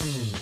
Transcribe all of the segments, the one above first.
Mm-hmm.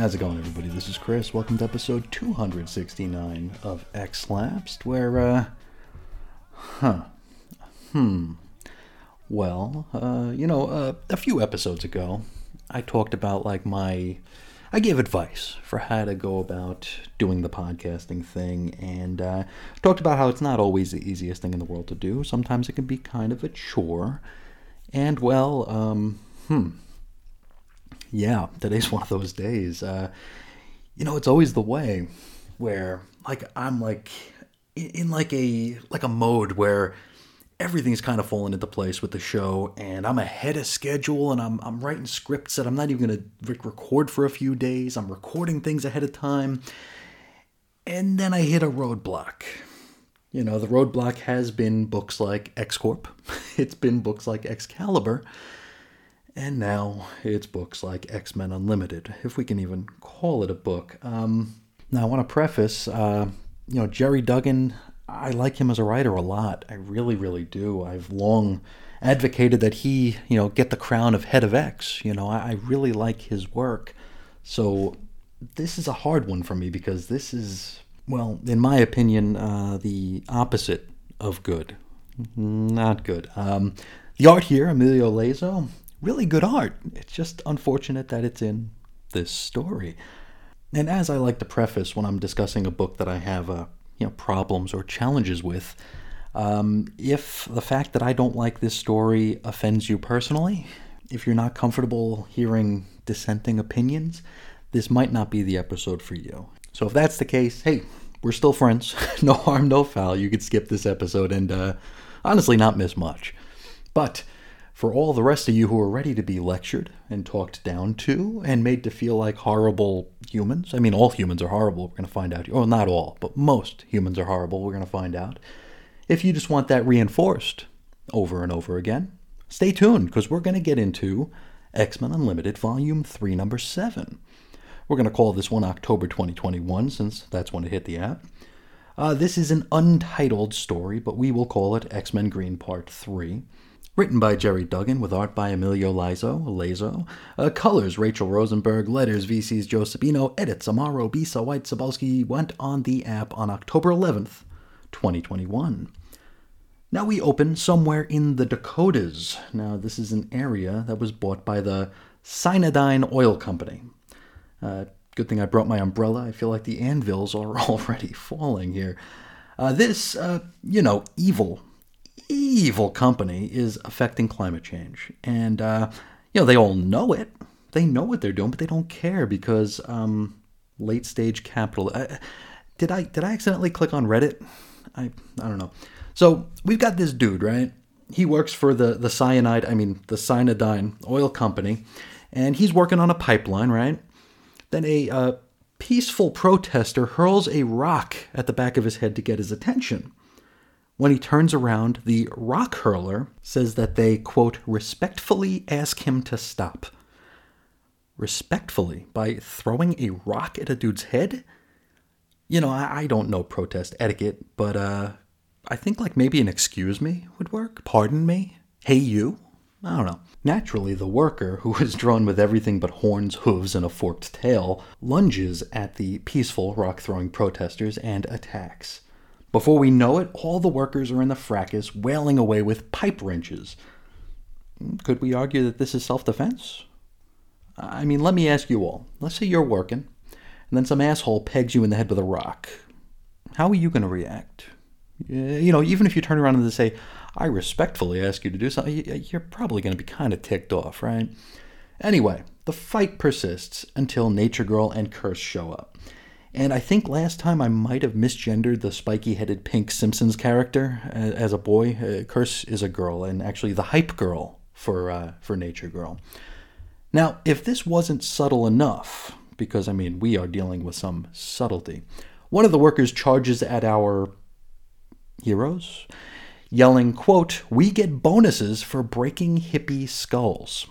How's it going, everybody? This is Chris. Welcome to episode 269 of X Lapsed, where, uh, huh, hmm. Well, uh, you know, uh, a few episodes ago, I talked about, like, my. I gave advice for how to go about doing the podcasting thing, and uh, talked about how it's not always the easiest thing in the world to do. Sometimes it can be kind of a chore. And, well, um, hmm yeah, today's one of those days. Uh, you know, it's always the way where like I'm like in, like a like a mode where everything's kind of falling into place with the show and I'm ahead of schedule and I'm I'm writing scripts that I'm not even going to record for a few days. I'm recording things ahead of time. And then I hit a roadblock. You know, the roadblock has been books like X Corp. It's been books like Excalibur. And now it's books like X Men Unlimited, if we can even call it a book. Um, now, I want to preface, uh, you know, Gerry Duggan, I like him as a writer a lot. I really, really do. I've long advocated that he, you know, get the crown of head of X. You know, I, I really like his work. So this is a hard one for me because this is, well, in my opinion, uh, the opposite of good. Not good. Um, the art here, Emilio Lazo, really good art. It's just unfortunate that it's in this story. And as I like to preface when I'm discussing a book that I have uh, you know problems or challenges with, um, if the fact that I don't like this story offends you personally, if you're not comfortable hearing dissenting opinions, this might not be the episode for you. So if that's the case, hey, we're still friends. no harm, no foul. You could skip this episode and uh, honestly not miss much. But for all the rest of you who are ready to be lectured and talked down to and made to feel like horrible humans, I mean, all humans are horrible, we're going to find out. Well, not all, but most humans are horrible, we're going to find out. If you just want that reinforced over and over again, stay tuned because we're going to get into X Men Unlimited Volume 3, Number 7. We're going to call this one October 2021 since that's when it hit the app. Uh, this is an untitled story, but we will call it X Men Green Part 3. Written by Gerry Duggan with art by Emilio Lizo, Lazo. Uh, colors Rachel Rosenberg. Letters VC's Joe Sabino. Edits Amaro Bisa White Sabalski went on the app on October 11th, 2021. Now we open somewhere in the Dakotas. Now, this is an area that was bought by the Cyanidine Oil Company. Uh, good thing I brought my umbrella. I feel like the anvils are already falling here. Uh, this, uh, you know, evil, evil company is affecting climate change. And, uh, you know, they all know it. They know what they're doing, but they don't care because um, late stage capital. Uh, did I did I accidentally click on Reddit? I I don't know. So we've got this dude, right? He works for the the cyanide, I mean the cyanidine oil company, and he's working on a pipeline, right? Then a uh, peaceful protester hurls a rock at the back of his head to get his attention. When he turns around, the rock hurler says that they, quote, respectfully ask him to stop. Respectfully? By throwing a rock at a dude's head? You know, I, I don't know protest etiquette, but uh, I think like maybe an excuse me would work. Pardon me? Hey, you? I don't know. Naturally, the worker, who is drawn with everything but horns, hooves, and a forked tail, lunges at the peaceful rock throwing protesters and attacks. Before we know it, all the workers are in the fracas, wailing away with pipe wrenches. Could we argue that this is self defense? I mean, let me ask you all. Let's say you're working, and then some asshole pegs you in the head with a rock. How are you going to react? Eh, you know, even if you turn around and say, I respectfully ask you to do something, you're probably going to be kind of ticked off, right? Anyway, the fight persists until Nature Girl and Curse show up. And I think last time I might have misgendered the spiky headed pink Simpsons character as a boy. Uh, Curse is a girl, and actually the hype girl for, uh, for Nature Girl. Now, if this wasn't subtle enough, because I mean, we are dealing with some subtlety, one of the workers charges at our heroes, yelling, quote, We get bonuses for breaking hippie skulls.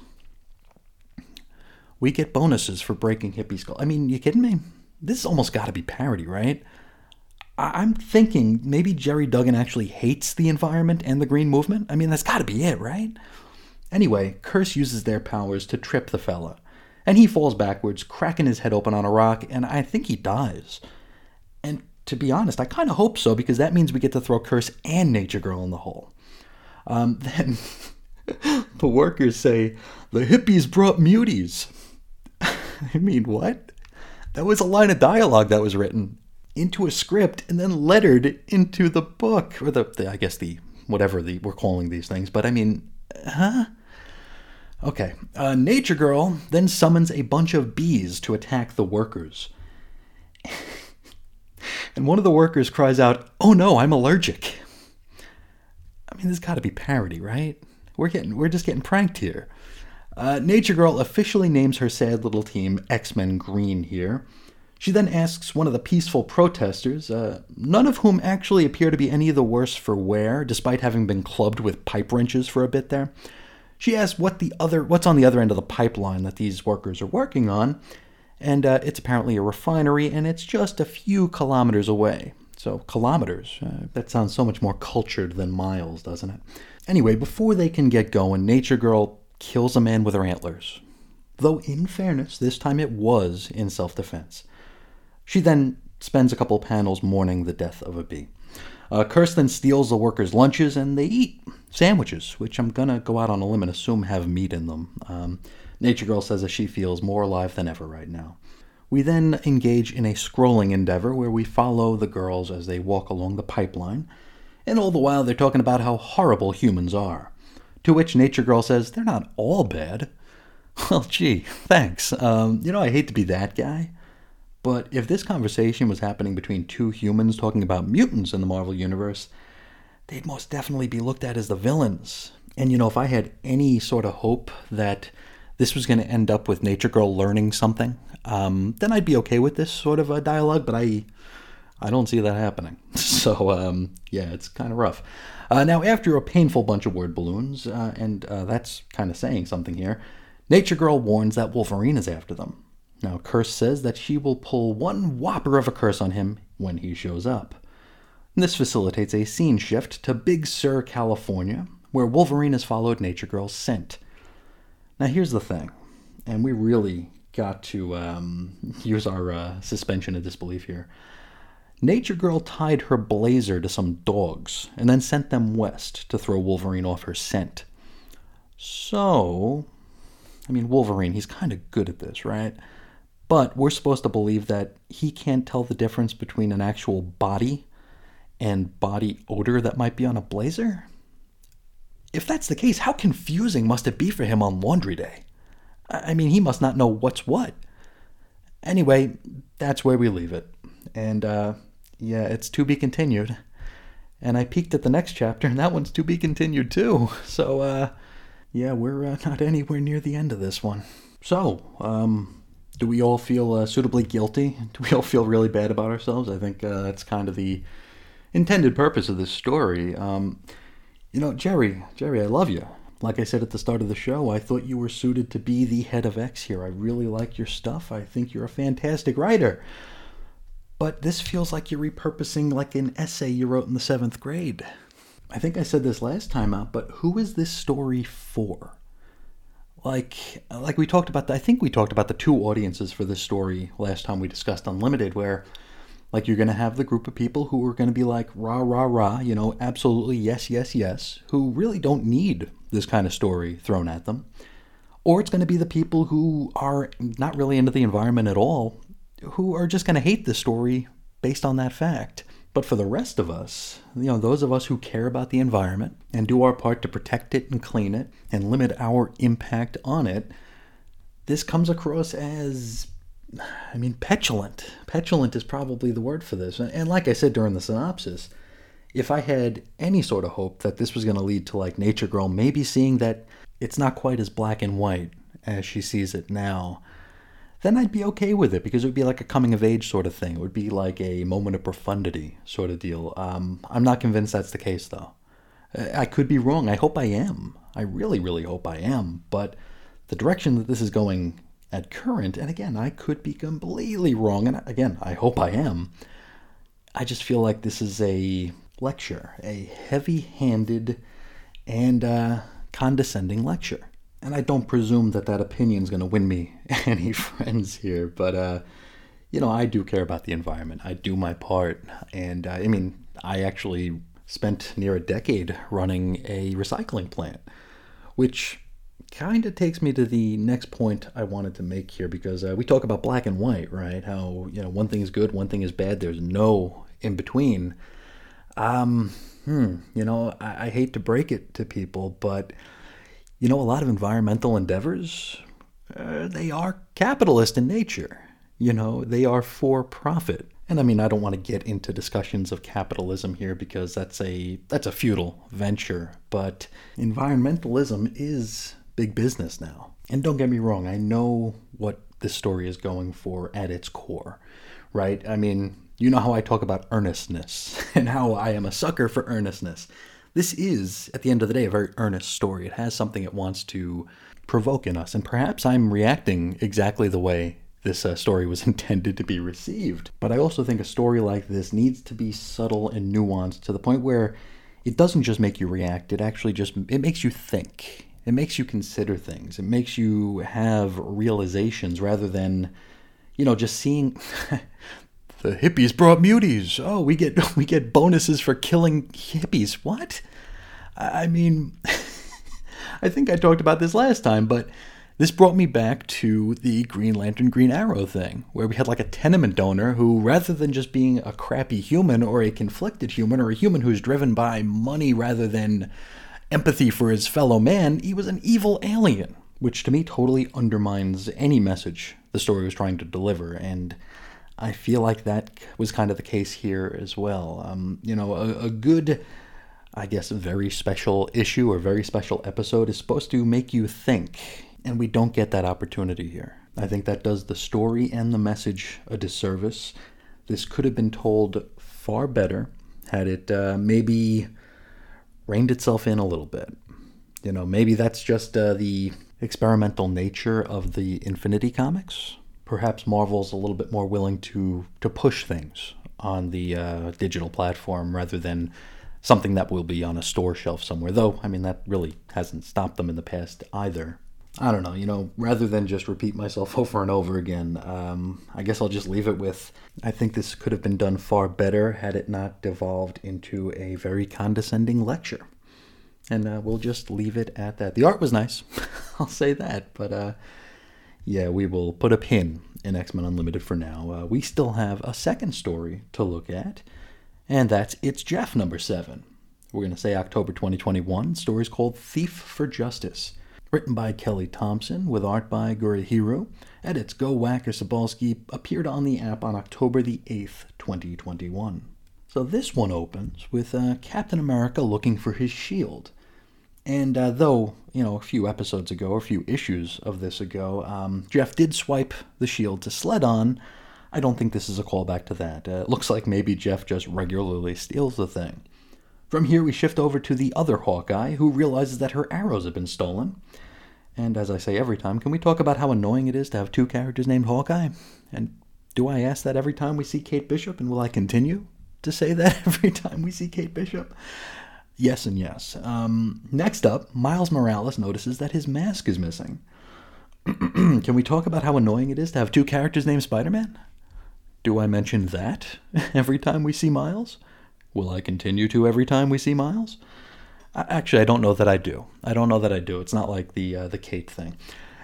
We get bonuses for breaking hippie skulls. I mean, you kidding me? This almost got to be parody, right? I- I'm thinking maybe Gerry Duggan actually hates the environment and the green movement. I mean, that's got to be it, right? Anyway, Curse uses their powers to trip the fella, and he falls backwards, cracking his head open on a rock, and I think he dies. And to be honest, I kind of hope so because that means we get to throw Curse and Nature Girl in the hole. Um, then the workers say, The hippies brought muties. I mean, what? That was a line of dialogue that was written into a script and then lettered into the book, or the, the I guess the whatever the we're calling these things. But I mean, huh? Okay. Uh, Nature Girl then summons a bunch of bees to attack the workers. and one of the workers cries out, "Oh no, I'm allergic." I mean, this got to be parody, right? We're getting we're just getting pranked here. Uh, Nature Girl officially names her sad little team X Men Green here. She then asks one of the peaceful protesters, uh, none of whom actually appear to be any the worse for wear, despite having been clubbed with pipe wrenches for a bit there. She asks what the other, what's on the other end of the pipeline that these workers are working on, and uh, it's apparently a refinery, and it's just a few kilometers away. So kilometers, uh, that sounds so much more cultured than miles, doesn't it? Anyway, before they can get going, Nature Girl kills a man with her antlers. Though, in fairness, this time it was in self defense. She then spends a couple panels mourning the death of a bee. Uh, Kirsten steals the workers' lunches and they eat sandwiches, which I'm to go out on a limb and assume have meat in them. Um, Nature Girl says that she feels more alive than ever right now. We then engage in a scrolling endeavor where we follow the girls as they walk along the pipeline, and all the while they're talking about how horrible humans are. To which Nature Girl says, They're not all bad. Well, gee, thanks. Um, you know, I hate to be that guy. But if this conversation was happening between two humans talking about mutants in the Marvel Universe, they'd most definitely be looked at as the villains. And you know, if I had any sort of hope that this was going to end up with Nature Girl learning something, um, then I'd be okay with this sort of a dialogue. But I, I don't see that happening. So um, yeah, it's kind of rough. Uh, now, after a painful bunch of word balloons, uh, and uh, that's kind of saying something here, Nature Girl warns that Wolverine is after them. Now, Curse says that she will pull one whopper of a curse on him when he shows up. This facilitates a scene shift to Big Sur, California, where Wolverine has followed Nature Girl's scent. Now, here's the thing, and we really got to um, use our uh, suspension of disbelief here. Nature Girl tied her blazer to some dogs and then sent them west to throw Wolverine off her scent. So, I mean, Wolverine, he's kind of good at this, right? But we're supposed to believe that he can't tell the difference between an actual body and body odor that might be on a blazer? If that's the case, how confusing must it be for him on laundry day? I mean, he must not know what's what. Anyway, that's where we leave it. And uh, yeah, it's to be continued. And I peeked at the next chapter, and that one's to be continued too. So, uh, yeah, we're uh, not anywhere near the end of this one. So, um, do we all feel uh, suitably guilty? Do we all feel really bad about ourselves? I think uh, that's kind of the intended purpose of this story. Um, you know, Gerry, Gerry, I love you. Like I said at the start of the show, I thought you were suited to be the head of X here. I really like your stuff. I think you're a fantastic writer. But this feels like you're repurposing like an essay you wrote in the seventh grade. I think I said this last time out, but who is this story for? Like, uh, like we talked about, the, I think we talked about the two audiences for this story last time we discussed Unlimited, where like you're going to have the group of people who are going to be like rah rah rah, you know, absolutely yes yes yes, who really don't need this kind of story thrown at them, or it's going to be the people who are not really into the environment at all who are just going to hate the story based on that fact. But for the rest of us, you know, those of us who care about the environment and do our part to protect it and clean it and limit our impact on it, this comes across as I mean, petulant. Petulant is probably the word for this. And like I said during the synopsis, if I had any sort of hope that this was going to lead to like Nature Girl maybe seeing that it's not quite as black and white as she sees it now, then I'd be okay with it because it would be like a coming of age sort of thing. It would be like a moment of profundity sort of deal. Um, I'm not convinced that's the case though. I could be wrong. I hope I am. I really, really hope I am. But the direction that this is going at current, and again, I could be completely wrong, and again, I hope I am. I just feel like this is a lecture, a heavy handed and uh, condescending lecture. And I don't presume that that opinion is going to win me any friends here, but uh, you know, I do care about the environment. I do my part, and uh, I mean, I actually spent near a decade running a recycling plant, which kind of takes me to the next point I wanted to make here because uh, we talk about black and white, right? How you know one thing is good, one thing is bad. There's no in between. Um, hmm, you know, I, I hate to break it to people, but you know, a lot of environmental endeavors, uh, they are capitalist in nature. You know, they are for profit. And I mean, I don't want to get into discussions of capitalism here because that's a that's a futile venture, but environmentalism is big business now. And don't get me wrong, I know what this story is going for at its core, right? I mean, you know how I talk about earnestness and how I am a sucker for earnestness. This is, at the end of the day, a very earnest story. It has something it wants to provoke in us, and perhaps I'm reacting exactly the way this uh, story was intended to be received. But I also think a story like this needs to be subtle and nuanced to the point where it doesn't just make you react, it actually just it makes you think it makes you consider things. It makes you have realizations rather than, you know, just seeing the hippies brought muties. Oh, we get we get bonuses for killing hippies. What? I mean, I think I talked about this last time, but this brought me back to the Green Lantern Green Arrow thing, where we had like a tenement donor who, rather than just being a crappy human or a conflicted human or a human who's driven by money rather than empathy for his fellow man, he was an evil alien, which to me totally undermines any message the story was trying to deliver. And I feel like that was kind of the case here as well. Um, you know, a, a good, I guess, very special issue or very special episode is supposed to make you think, and we don't get that opportunity here. I think that does the story and the message a disservice. This could have been told far better had it uh, maybe reined itself in a little bit. You know, maybe that's just uh, the experimental nature of the Infinity comics. Perhaps Marvel's a little bit more willing to to push things on the uh, digital platform rather than something that will be on a store shelf somewhere. Though, I mean, that really hasn't stopped them in the past either. I don't know, you know, rather than just repeat myself over and over again, um, I guess I'll just leave it with I think this could have been done far better had it not devolved into a very condescending lecture. And uh, we'll just leave it at that. The art was nice, I'll say that, but uh, yeah, we will put a pin in X Men Unlimited for now. Uh, we still have a second story to look at, and that's It's Jeff number seven. We're going to say October 2021. The story's called Thief for Justice. Written by Kelly Thompson, with art by Gurihiru. Edits Go Wacker Sobalski appeared on the app on October the 8th, 2021. So this one opens with uh, Captain America looking for his shield. And uh, though, you know, a few episodes ago, a few issues of this ago, um, Jeff did swipe the shield to sled on, I don't think this is a callback to that. Uh, it looks like maybe Jeff just regularly steals the thing. From here, we shift over to the other Hawkeye, who realizes that her arrows have been stolen. And as I say every time, can we talk about how annoying it is to have two characters named Hawkeye? And do I ask that every time we see Kate Bishop, and will I continue to say that every time we see Kate Bishop? Yes and yes. Um, next up, Miles Morales notices that his mask is missing. can we talk about how annoying it is to have two characters named Spider Man? Do I mention that every time we see Miles? Will I continue to every time we see Miles? Actually, I don't know that I do. I don't know that I do. It's not like the uh, the Kate thing.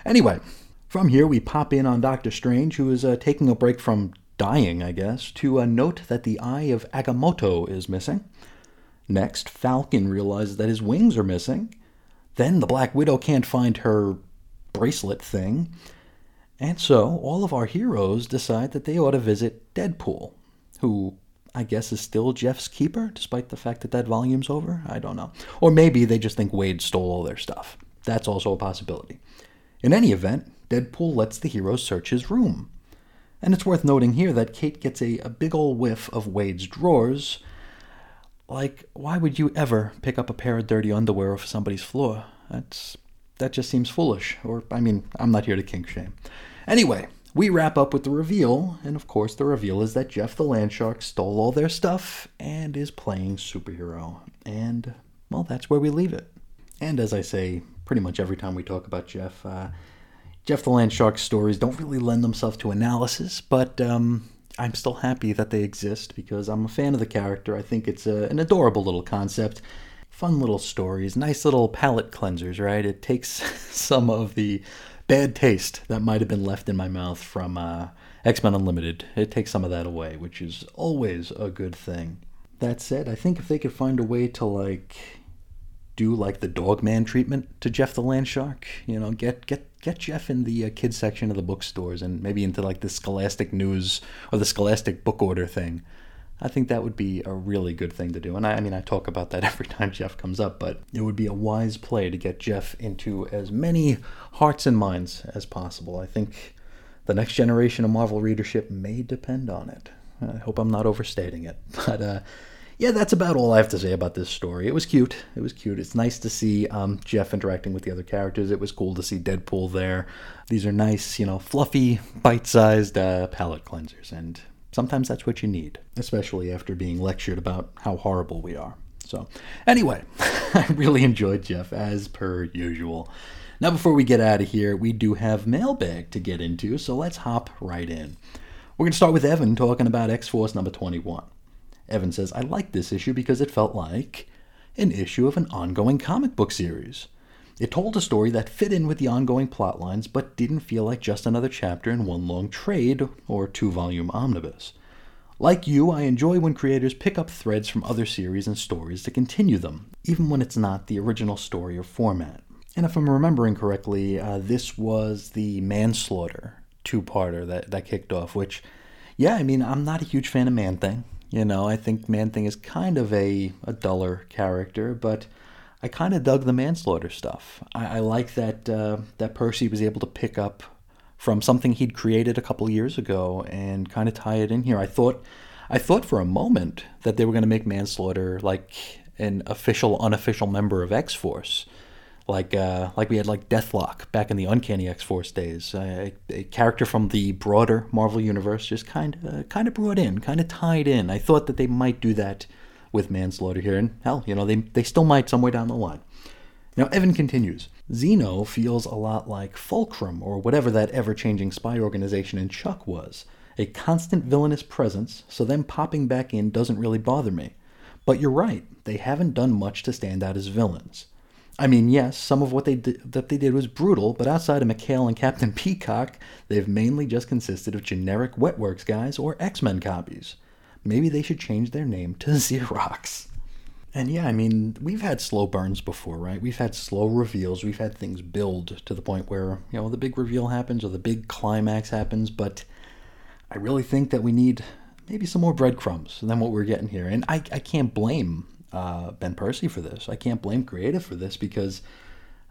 Anyway, from here we pop in on Doctor Strange, who is uh, taking a break from dying, I guess, to uh, note that the eye of Agamotto is missing. Next, Falcon realizes that his wings are missing. Then the Black Widow can't find her bracelet thing. And so all of our heroes decide that they ought to visit Deadpool, who I guess is still Jeff's keeper, despite the fact that that volume's over. I don't know. Or maybe they just think Wade stole all their stuff. That's also a possibility. In any event, Deadpool lets the heroes search his room. And it's worth noting here that Kate gets a, a big ol' whiff of Wade's drawers. Like, why would you ever pick up a pair of dirty underwear off somebody's floor? That's that just seems foolish. Or I mean, I'm not here to kink shame. Anyway, we wrap up with the reveal, and of course, the reveal is that Jeff the Landshark stole all their stuff and is playing superhero. And, well, that's where we leave it. And as I say pretty much every time we talk about Jeff, uh, Jeff the Landshark stories don't really lend themselves to analysis, but um, I'm still happy that they exist because I'm a fan of the character. I think it's a, an adorable little concept. Fun little stories, nice little palate cleansers, right? It takes some of the bad taste that might have been left in my mouth from uh, X Men Unlimited. It takes some of that away, which is always a good thing. That said, I think if they could find a way to like do like the Dogman treatment to Jeff the Landshark, you know, get get get Jeff in the uh, kids section of the bookstores and maybe into like the Scholastic News or the Scholastic Book Order thing. I think that would be a really good thing to do. And I, I, mean, I talk about that every time Jeff comes up, but it would be a wise play to get Jeff into as many hearts and minds as possible. I think the next generation of Marvel readership may depend on it. I hope I'm not overstating it. But uh, yeah, that's about all I have to say about this story. It was cute. It was cute. It's nice to see um, Jeff interacting with the other characters. It was cool to see Deadpool there. These are nice, you know, fluffy, bite sized uh, palate cleansers. And Sometimes that's what you need, especially after being lectured about how horrible we are. So, anyway, I really enjoyed Jeff as per usual. Now, before we get out of here, we do have mailbag to get into, so let's hop right in. We're going to start with Evan talking about X Force number 21. Evan says, I like this issue because it felt like an issue of an ongoing comic book series. It told a story that fit in with the ongoing plot lines, but didn't feel like just another chapter in one long trade or two volume omnibus. Like you, I enjoy when creators pick up threads from other series and stories to continue them, even when it's not the original story or format. And if I'm remembering correctly, uh, this was the Manslaughter two parter that, that kicked off, which, yeah, I mean, I'm not a huge fan of Man Thing. You know, I think Man Thing is kind of a, a duller character, but I kind of dug the manslaughter stuff. I, I like that uh, that Percy was able to pick up from something he'd created a couple years ago and kind of tie it in here. I thought I thought for a moment that they were going to make manslaughter like an official unofficial member of X Force. Like, uh, like we had like Deathlok back in the Uncanny X Force days, uh, a, a character from the broader Marvel universe, just kind of, kind of brought in, kind of tied in. I thought that they might do that with manslaughter here, and hell, you know, they, they still might somewhere down the line. Now, Evan continues XENO feels a lot like Fulcrum, or whatever that ever changing spy organization in Chuck was. A constant villainous presence, so them popping back in doesn't really bother me. But you're right, they haven't done much to stand out as villains. I mean, yes, some of what they did, that they did was brutal, but outside of McHale and Captain Peacock, they've mainly just consisted of generic Wetworks guys or X-Men copies maybe they should change their name to Xerox. And yeah, I mean, we've had slow burns before, right? We've had slow reveals. We've had things build to the point where, you know, the big reveal happens or the big climax happens. But I really think that we need maybe some more breadcrumbs than what we're getting here. And I, I can't blame uh, Ben Percy for this. I can't blame creative for this because,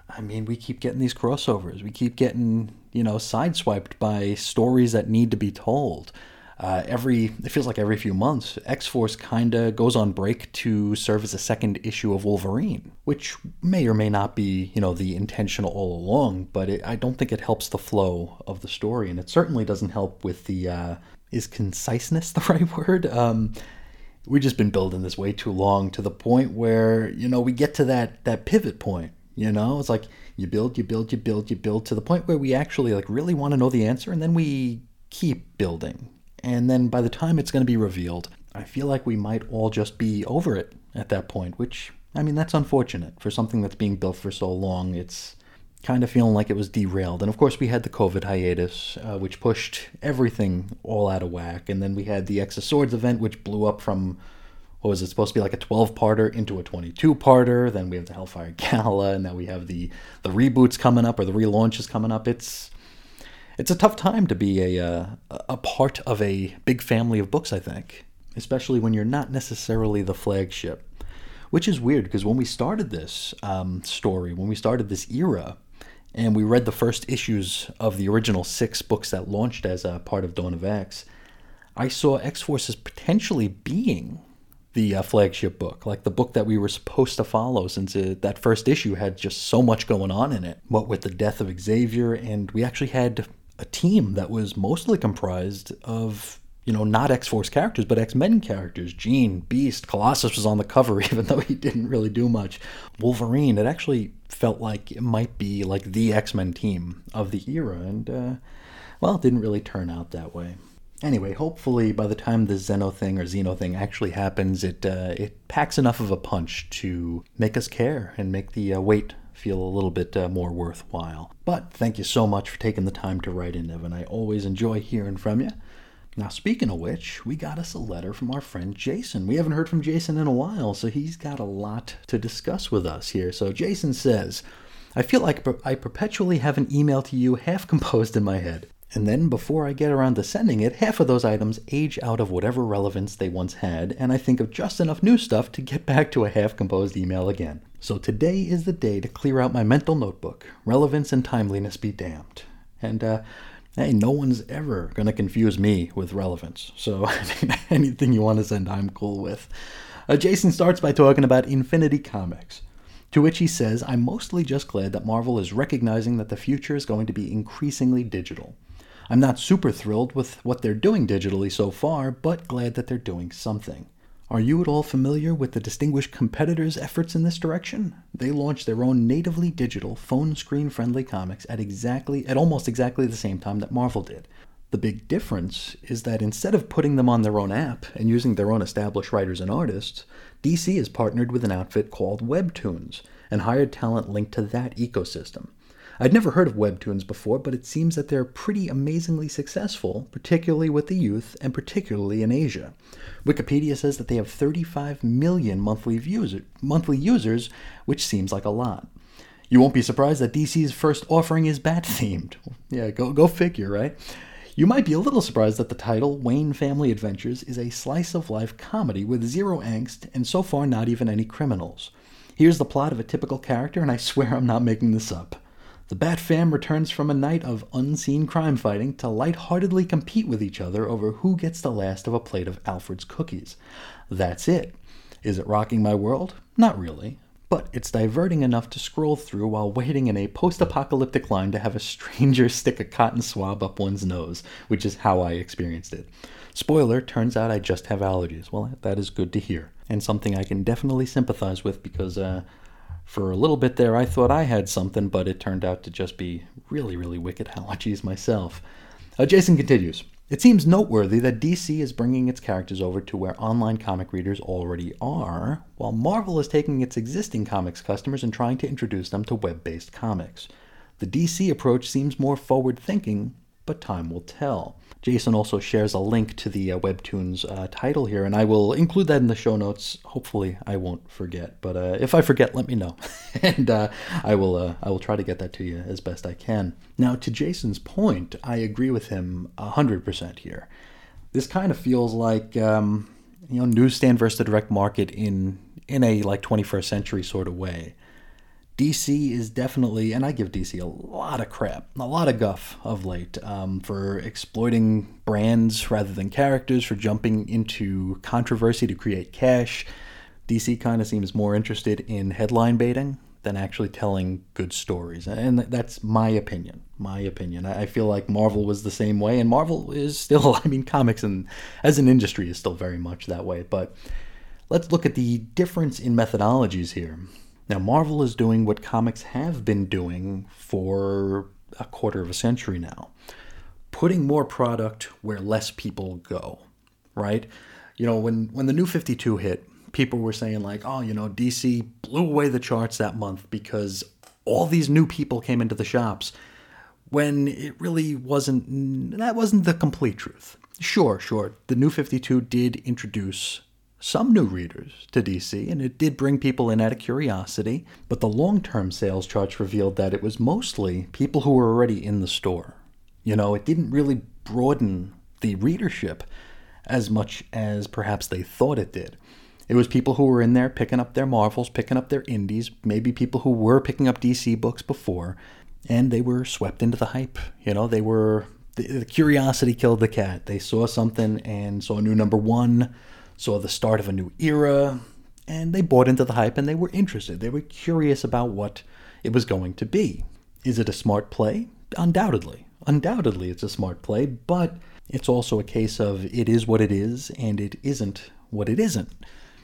I mean, we keep getting these crossovers. We keep getting, you know, sideswiped by stories that need to be told uh, every it feels like every few months, X Force kind of goes on break to serve as a second issue of Wolverine, which may or may not be you know the intentional all along, but it, I don't think it helps the flow of the story, and it certainly doesn't help with the uh, is conciseness the right word. Um, we've just been building this way too long to the point where you know we get to that that pivot point. You know, it's like you build, you build, you build, you build to the point where we actually like really want to know the answer, and then we keep building and then by the time it's going to be revealed, I feel like we might all just be over it at that point, which, I mean, that's unfortunate. For something that's being built for so long, it's kind of feeling like it was derailed. And of course, we had the COVID hiatus, uh, which pushed everything all out of whack. And then we had the X of Swords event, which blew up from what was it supposed to be like a 12 parter into a 22 parter. Then we have the Hellfire Gala, and now we have the the reboots coming up or the relaunches coming up. It's it's a tough time to be a uh, a part of a big family of books. I think, especially when you're not necessarily the flagship. Which is weird because when we started this um, story, when we started this era, and we read the first issues of the original six books that launched as a part of Dawn of X, I saw X Force as potentially being the uh, flagship book, like the book that we were supposed to follow, since it, that first issue had just so much going on in it. What with the death of Xavier, and we actually had a team that was mostly comprised of you know, not X Force characters, but X Men characters. Jean, Beast, Colossus was on the cover, even though he didn't really do much. Wolverine, it actually felt like it might be like the X Men team of the era, and, uh, well, it didn't really turn out that way. Anyway, hopefully by the time the Zeno thing or Xeno thing actually happens, it uh, it packs enough of a punch to make us care and make the uh, wait feel a little bit uh, more worthwhile. But thank you so much for taking the time to write in, Evan. I always enjoy hearing from you. Now, speaking of which, we got us a letter from our friend Jason. We haven't heard from Jason in a while, so he's got a lot to discuss with us here. So, Jason says, I feel like I perpetually have an email to you half composed in my head. And then, before I get around to sending it, half of those items age out of whatever relevance they once had, and I think of just enough new stuff to get back to a half composed email again. So today is the day to clear out my mental notebook. Relevance and timeliness be damned. And uh, hey, no one's ever going to confuse me with relevance. So anything you want to send, I'm cool with. Uh, Jason starts by talking about Infinity Comics. To which he says, I'm mostly just glad that Marvel is recognizing that the future is going to be increasingly digital. I'm not super thrilled with what they're doing digitally so far, but glad that they're doing something. Are you at all familiar with the distinguished competitors' efforts in this direction? They launched their own natively digital, phone screen friendly comics at exactly at almost exactly the same time that Marvel did. The big difference is that instead of putting them on their own app and using their own established writers and artists, DC has partnered with an outfit called Webtoons and hired talent linked to that ecosystem. I'd never heard of Webtoons before, but it seems that they're pretty amazingly successful, particularly with the youth and particularly in Asia. Wikipedia says that they have 35 million monthly, views, monthly users, which seems like a lot. You won't be surprised that DC's first offering is bat themed. Yeah, go, go figure, right? You might be a little surprised that the title, Wayne Family Adventures, is a slice of life comedy with zero angst and so far not even any criminals. Here's the plot of a typical character, and I swear I'm not making this up. The Bat Fam returns from a night of unseen crime fighting to lightheartedly compete with each other over who gets the last of a plate of Alfred's cookies. That's it. Is it rocking my world? Not really. But it's diverting enough to scroll through while waiting in a post apocalyptic line to have a stranger stick a cotton swab up one's nose, which is how I experienced it. Spoiler, turns out I just have allergies. Well, that is good to hear, and something I can definitely sympathize with because uh, for a little bit there, I thought I had something, but it turned out to just be really, really wicked allergies myself. Uh, Jason continues. It seems noteworthy that DC is bringing its characters over to where online comic readers already are, while Marvel is taking its existing comics customers and trying to introduce them to web based comics. The DC approach seems more forward thinking, but time will tell. Jason also shares a link to the uh, Webtoons uh, title here, and I will include that in the show notes. Hopefully, I won't forget, but uh, if I forget, let me know, and uh, I will. Uh, I will try to get that to you as best I can. Now, to Jason's point, I agree with him hundred percent here. This kind of feels like um, you know newsstand versus the direct market in in a like 21st century sort of way. DC is definitely, and I give DC a lot of crap, a lot of guff of late um, for exploiting brands rather than characters, for jumping into controversy to create cash. DC kind of seems more interested in headline baiting than actually telling good stories. And that's my opinion. My opinion. I feel like Marvel was the same way, and Marvel is still, I mean, comics and as an industry is still very much that way. But let's look at the difference in methodologies here. Now, Marvel is doing what comics have been doing for a quarter of a century now putting more product where less people go, right? You know, when, when the new 52 hit, people were saying, like, oh, you know, DC blew away the charts that month because all these new people came into the shops when it really wasn't that wasn't the complete truth. Sure, sure. The new 52 did introduce some new readers to DC, and it did bring people in out of curiosity, but the long term sales charts revealed that it was mostly people who were already in the store. You know, it didn't really broaden the readership as much as perhaps they thought it did. It was people who were in there picking up their Marvels, picking up their indies, maybe people who were picking up DC books before, and they were swept into the hype. You know, they were the, the curiosity killed the cat. They saw something and saw new number one, saw the start of a new era, and they bought into the hype and they were interested. They were curious about what it was going to be. Is it a smart play? Undoubtedly. Undoubtedly, it's a smart play, but it's also a case of it is what it is and it isn't what it isn't.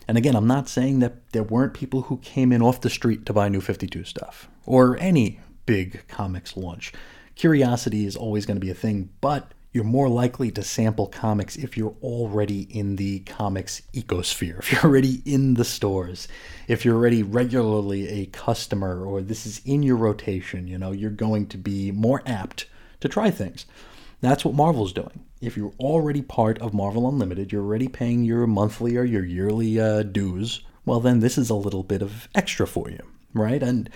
And again, I'm not saying that there weren't people who came in off the street to buy New 52 stuff or any big comics launch. Curiosity is always going to be a thing, but you're more likely to sample comics if you're already in the comics ecosphere, if you're already in the stores, if you're already regularly a customer or this is in your rotation, you know, you're going to be more apt to try things. That's what Marvel's doing. If you're already part of Marvel Unlimited, you're already paying your monthly or your yearly uh, dues, well, then this is a little bit of extra for you, right? And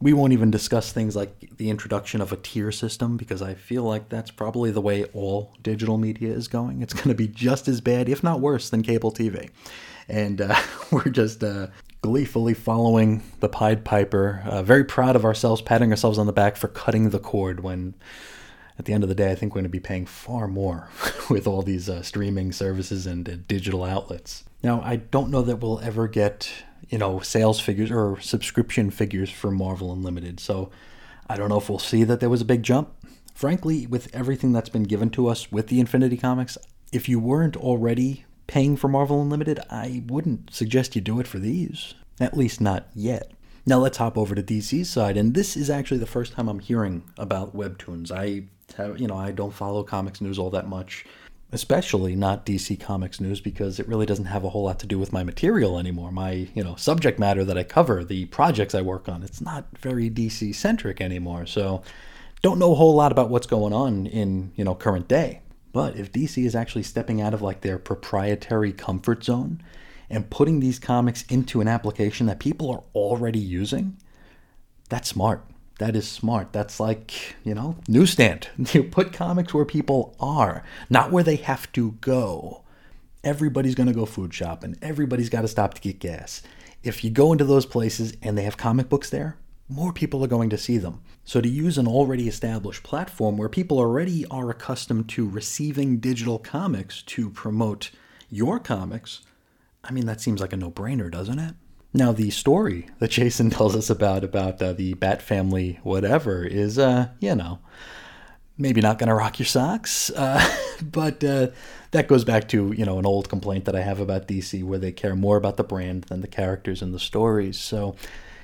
we won't even discuss things like the introduction of a tier system because I feel like that's probably the way all digital media is going. It's going to be just as bad, if not worse, than cable TV. And uh, we're just uh, gleefully following the Pied Piper, uh, very proud of ourselves, patting ourselves on the back for cutting the cord when at the end of the day, I think we're going to be paying far more with all these uh, streaming services and uh, digital outlets. Now, I don't know that we'll ever get, you know, sales figures or subscription figures for Marvel Unlimited. So I don't know if we'll see that there was a big jump. Frankly, with everything that's been given to us with the Infinity Comics, if you weren't already paying for Marvel Unlimited, I wouldn't suggest you do it for these. At least not yet. Now let's hop over to DC's side, and this is actually the first time I'm hearing about webtoons. I have, you know, I don't follow comics news all that much, especially not DC Comics news because it really doesn't have a whole lot to do with my material anymore. My, you know, subject matter that I cover, the projects I work on, it's not very DC centric anymore. So, don't know a whole lot about what's going on in, you know, current day. But if DC is actually stepping out of like their proprietary comfort zone and putting these comics into an application that people are already using, that's smart. That is smart. That's like, you know, newsstand. You put comics where people are, not where they have to go. Everybody's going to go food shopping. Everybody's got to stop to get gas. If you go into those places and they have comic books there, more people are going to see them. So, to use an already established platform where people already are accustomed to receiving digital comics to promote your comics, I mean, that seems like a no brainer, doesn't it? Now, the story that Jason tells us about about uh, the Bat family, whatever, is uh, you know, maybe not going to rock your socks, uh, but uh, that goes back to you know an old complaint that I have about DC, where they care more about the brand than the characters and the stories. So,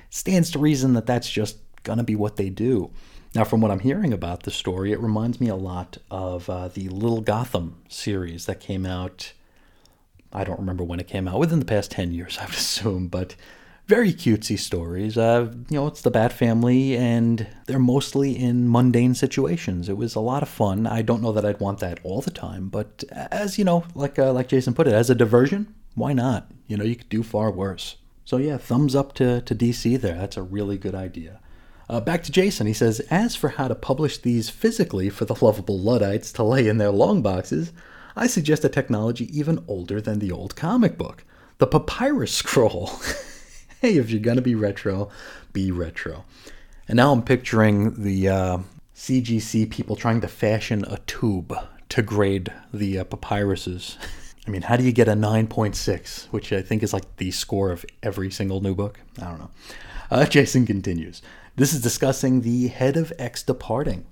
it stands to reason that that's just going to be what they do. Now, from what I'm hearing about the story, it reminds me a lot of uh, the Little Gotham series that came out I don't remember when it came out, within the past 10 years, I would assume, but very cutesy stories. Uh, you know, it's the Bat Family, and they're mostly in mundane situations. It was a lot of fun. I don't know that I'd want that all the time, but as you know, like uh, like Jason put it, as a diversion, why not? You know, you could do far worse. So yeah, thumbs up to to DC there. That's a really good idea. Uh, back to Jason. He says, as for how to publish these physically for the lovable Luddites to lay in their long boxes, I suggest a technology even older than the old comic book the papyrus scroll. hey, if you're going to be retro, be retro. And now I'm picturing the uh, CGC people trying to fashion a tube to grade the uh, papyruses. I mean, how do you get a 9.6, which I think is like the score of every single new book? I don't know. Uh, Jason continues. This is discussing the head of X departing.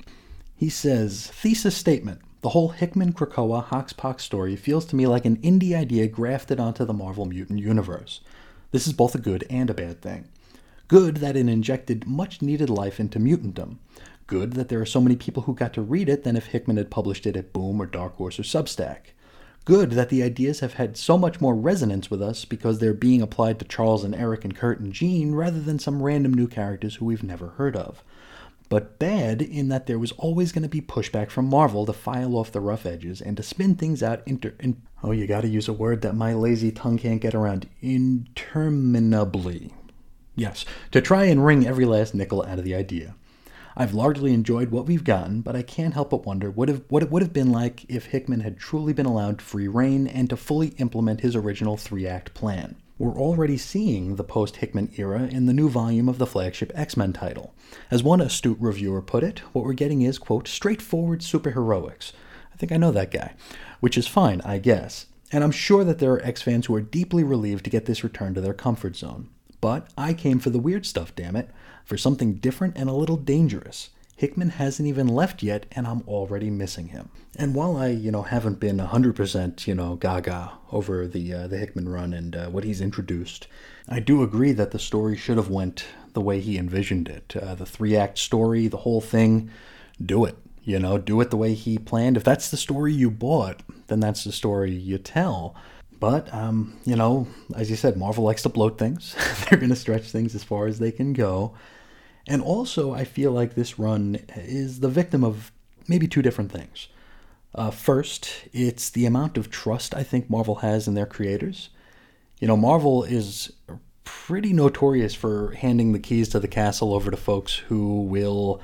He says, thesis statement. The whole Hickman Krakoa Hoxpox story feels to me like an indie idea grafted onto the Marvel Mutant universe. This is both a good and a bad thing. Good that it injected much needed life into mutantdom. Good that there are so many people who got to read it than if Hickman had published it at Boom or Dark Horse or Substack. good that the ideas have had so much more resonance with us because they're being applied to Charles and Erik and Kurt and Jean rather than some random new characters who we've never heard of. But bad in that there was always going to be pushback from Marvel to file off the rough edges and to spin things out inter. In, oh, you gotta use a word that my lazy tongue can't get around. Interminably. Yes, to try and wring every last nickel out of the idea. I've largely enjoyed what we've gotten, but I can't help but wonder what, what it would have been like if Hickman had truly been allowed free reign and to fully implement his original three act plan. We're already seeing the post Hickman era in the new volume of the flagship X Men title. As one astute reviewer put it, what we're getting is, quote, straightforward superheroics. I think I know that guy. Which is fine, I guess. And I'm sure that there are X fans who are deeply relieved to get this return to their comfort zone. But I came for the weird stuff, damn it for something different and a little dangerous. Hickman hasn't even left yet, and I'm already missing him. And while I, you know, haven't been 100%, you know, gaga over the uh, the Hickman run and uh, what he's introduced, I do agree that the story should have went the way he envisioned it. Uh, the three act story, the whole thing, do it. You know, do it the way he planned. If that's the story you bought, then that's the story you tell. But, um, you know, as you said, Marvel likes to bloat things. They're going to stretch things as far as they can go. And also, I feel like this run is the victim of maybe two different things. Uh, first, it's the amount of trust I think Marvel has in their creators. You know, Marvel is pretty notorious for handing the keys to the castle over to folks who will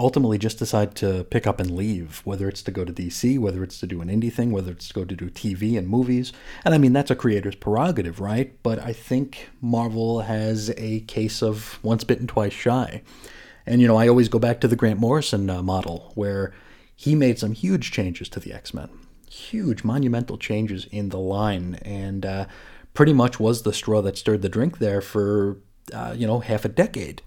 ultimately just decide to pick up and leave, whether it's to go to DC, whether it's to do an indie thing, whether it's to go to do TV and movies. And I mean, that's a creator's prerogative, right? But I think Marvel has a case of once bitten, twice shy. And, you know, I always go back to the Grant Morrison uh, model, where he made some huge changes to the X Men, huge, monumental changes in the line, and uh, pretty much was the straw that stirred the drink there for, uh, you know, half a decade.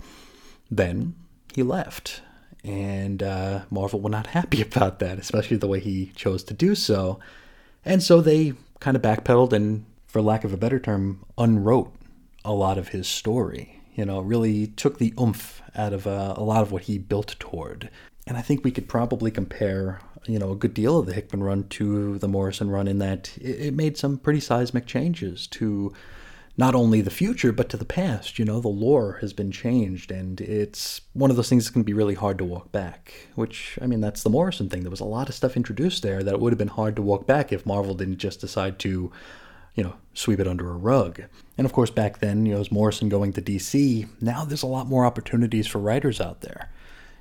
Then he left and uh, Marvel were not happy about that, especially the way he chose to do so. And so they kind of backpedaled and, for lack of a better term, unwrote a lot of his story. You know, really took the oomph out of uh, a lot of what he built toward. And I think we could probably compare, you know, a good deal of the Hickman run to the Morrison run in that it made some pretty seismic changes to not only the future but to the past. You know, the lore has been changed, and it's one of those things that can be really hard to walk back. Which I mean, that's the Morrison thing. There was a lot of stuff introduced there that would have been hard to walk back if Marvel didn't just decide to, you know, sweep it under a rug. And of course, back then, you know, as Morrison going to DC, now there's a lot more opportunities for writers out there.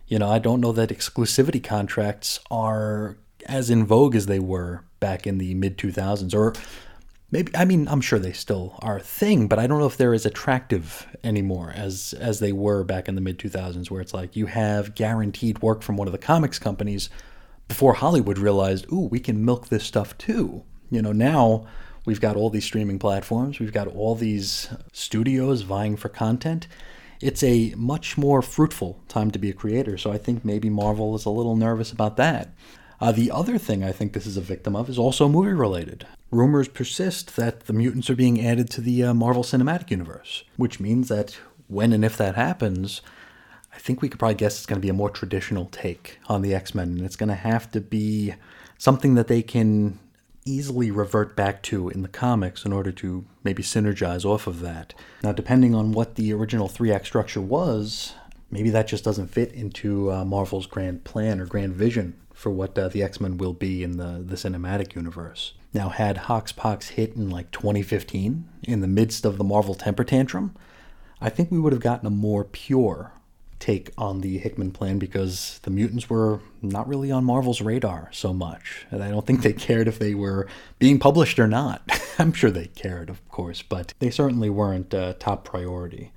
You know, I don't know that exclusivity contracts are as in vogue as they were back in the mid 2000s, or maybe I mean I'm sure they still are a thing, but I don't know if they're as attractive anymore as as they were back in the mid 2000s, where it's like you have guaranteed work from one of the comics companies before Hollywood realized, ooh, we can milk this stuff too. You know, now we've got all these streaming platforms, we've got all these studios vying for content. It's a much more fruitful time to be a creator, so I think maybe Marvel is a little nervous about that. Uh, the other thing I think this is a victim of is also movie related. Rumors persist that the mutants are being added to the uh, Marvel Cinematic Universe, which means that when and if that happens, I think we could probably guess it's going to be a more traditional take on the X Men, and it's going to have to be something that they can easily revert back to in the comics in order to maybe synergize off of that. Now, depending on what the original three act structure was, maybe that just doesn't fit into uh, Marvel's grand plan or grand vision for what uh, the X Men will be in the, the cinematic universe. Now, had Hoxpox hit in like 2015, in the midst of the Marvel temper tantrum, I think we would have gotten a more pure take on the Hickman plan because the mutants were not really on Marvel's radar so much. And I don't think they cared if they were being published or not. I'm sure they cared, of course, but they certainly weren't uh, top priority.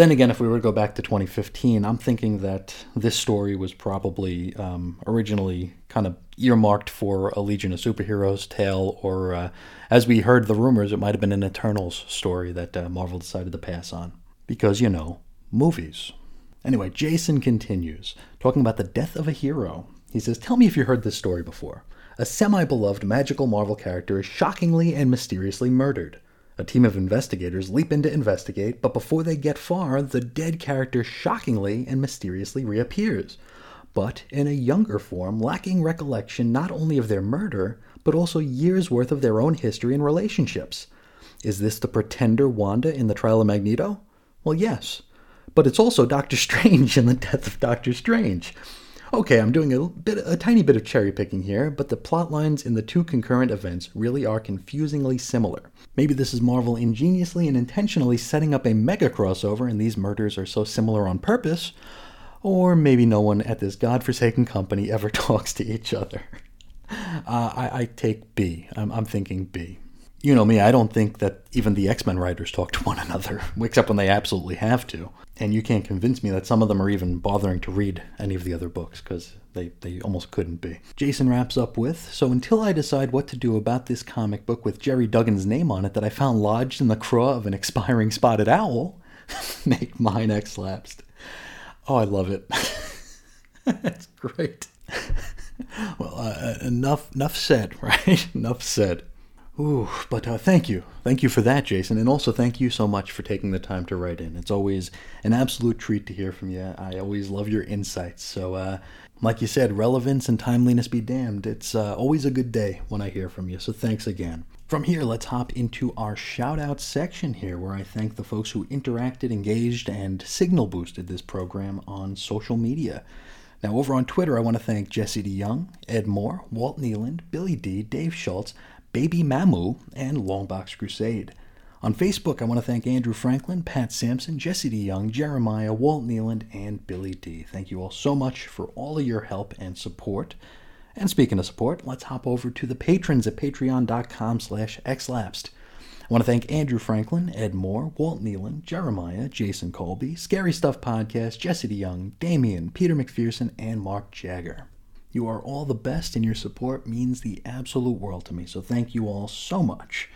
Then again, if we were to go back to 2015, I'm thinking that this story was probably um, originally kind of earmarked for a Legion of Superheroes tale, or uh, as we heard the rumors, it might have been an Eternals story that uh, Marvel decided to pass on. Because, you know, movies. Anyway, Jason continues, talking about the death of a hero. He says, Tell me if you heard this story before. A semi beloved magical Marvel character is shockingly and mysteriously murdered. A team of investigators leap in to investigate, but before they get far, the dead character shockingly and mysteriously reappears. But in a younger form, lacking recollection not only of their murder, but also years worth of their own history and relationships. Is this the pretender Wanda in the trial of Magneto? Well, yes. But it's also Doctor Strange in the death of Doctor Strange. Okay, I'm doing a bit, a tiny bit of cherry picking here, but the plot lines in the two concurrent events really are confusingly similar. Maybe this is Marvel ingeniously and intentionally setting up a mega crossover, and these murders are so similar on purpose, or maybe no one at this godforsaken company ever talks to each other. Uh, I, I, take B. I'm, I'm thinking B you know me, I don't think that even the X Men writers talk to one another, except when they absolutely have to. And you can't convince me that some of them are even bothering to read any of the other books, because they, they almost couldn't be. Jason wraps up with So until I decide what to do about this comic book with Gerry Duggan's name on it that I found lodged in the craw of an expiring spotted owl, make mine X lapsed. Oh, I love it. That's great. well, uh, enough, enough said, right? enough said. Ooh, but uh, thank you. Thank you for that, Jason. And also thank you so much for taking the time to write in. It's always an absolute treat to hear from you. I always love your insights. So, uh, like you said, relevance and timeliness be damned. It's uh, always a good day when I hear from you. So, thanks again. From here, let's hop into our shout out section here, where I thank the folks who interacted, engaged, and signal boosted this program on social media. Now, over on Twitter, I want to thank Jesse DeYoung, Ed Moore, Walt Nealand, Billy D, Dave Schultz, Baby Mamu, and Longbox Crusade. On Facebook, I want to thank Andrew Franklin, Pat Sampson, Jesse DeYoung, Jeremiah, Walt Nealand, and Billy D. Thank you all so much for all of your help and support. And speaking of support, let's hop over to the patrons at patreon.com slash xlapsed. I want to thank Andrew Franklin, Ed Moore, Walt Nealand, Jeremiah, Jason Colby, Scary Stuff Podcast, Jesse DeYoung, Damien, Peter McPherson, and Mark Jagger. You are all the best, and your support means the absolute world to me. So thank you all so much.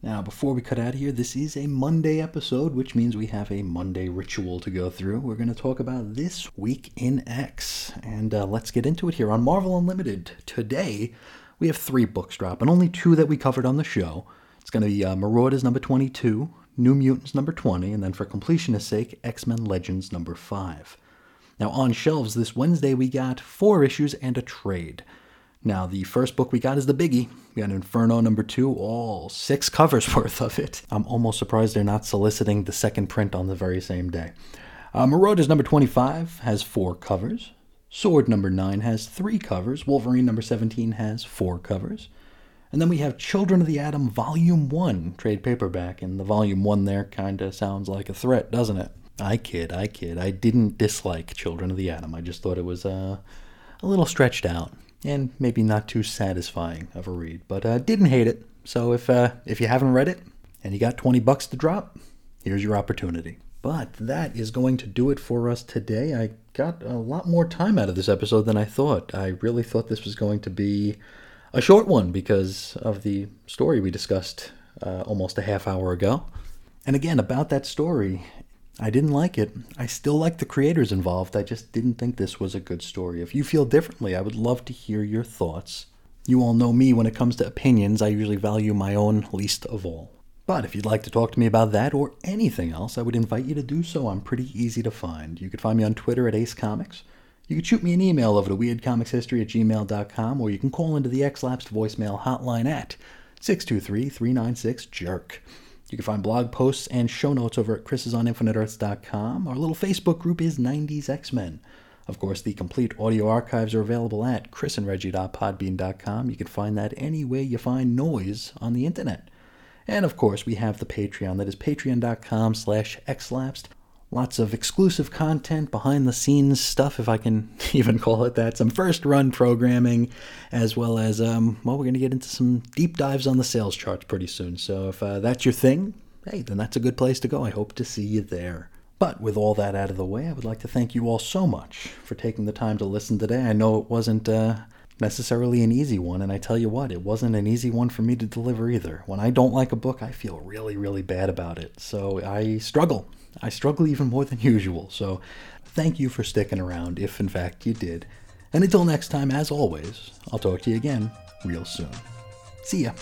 Now, before we cut out of here, this is a Monday episode, which means we have a Monday ritual to go through. We're going to talk about this week in X, and uh, let's get into it here on Marvel Unlimited. Today, we have three books drop, and only two that we covered on the show. It's going to be uh, Marauders number 22, New Mutants number 20, and then for completionist sake, X Men Legends number 5. Now, on shelves this Wednesday, we got four issues and a trade. Now, the first book we got is the biggie. We got Inferno number two, all six covers worth of it. I'm almost surprised they're not soliciting the second print on the very same day. Uh, Marauders number 25 has four covers. Sword number 9 has three covers. Wolverine number 17 has four covers. And then we have Children of the Atom Volume 1 trade paperback, and the Volume 1 there kind of sounds like a threat, doesn't it? I kid, I kid. I didn't dislike Children of the Atom. I just thought it was uh, a little stretched out and maybe not too satisfying of a read, but uh, didn't hate it. So if uh, if you haven't read it and you got 20 bucks to drop, here's your opportunity. But that is going to do it for us today. I got a lot more time out of this episode than I thought. I really thought this was going to be a short one because of the story we discussed uh, almost a half hour ago. And again, about that story, I didn't like it. I still like the creators involved. I just didn't think this was a good story. If you feel differently, I would love to hear your thoughts. You all know me when it comes to opinions, I usually value my own least of all. But if you'd like to talk to me about that or anything else, I would invite you to do so. I'm pretty easy to find. You could find me on Twitter at Ace Comics. You could shoot me an email over to weirdcomicshistory at gmail.com, or you can call into the X-Lapsed voicemail hotline at 623 396 JERK. You can find blog posts and show notes over at chrisisoninfiniteearths.com. Our little Facebook group is 90s X-Men. Of course, the complete audio archives are available at chrisandreggie.podbean.com. You can find that anywhere you find noise on the internet. And of course, we have the Patreon. That is patreon.com slash xlapsed. Lots of exclusive content, behind the scenes stuff, if I can even call it that. Some first run programming, as well as, um, well, we're going to get into some deep dives on the sales charts pretty soon. So if uh, that's your thing, hey, then that's a good place to go. I hope to see you there. But with all that out of the way, I would like to thank you all so much for taking the time to listen today. I know it wasn't uh, necessarily an easy one, and I tell you what, it wasn't an easy one for me to deliver either. When I don't like a book, I feel really, really bad about it. So I struggle I struggle even more than usual, so thank you for sticking around if in fact you did. And until next time, as always, I'll talk to you again real soon. See ya.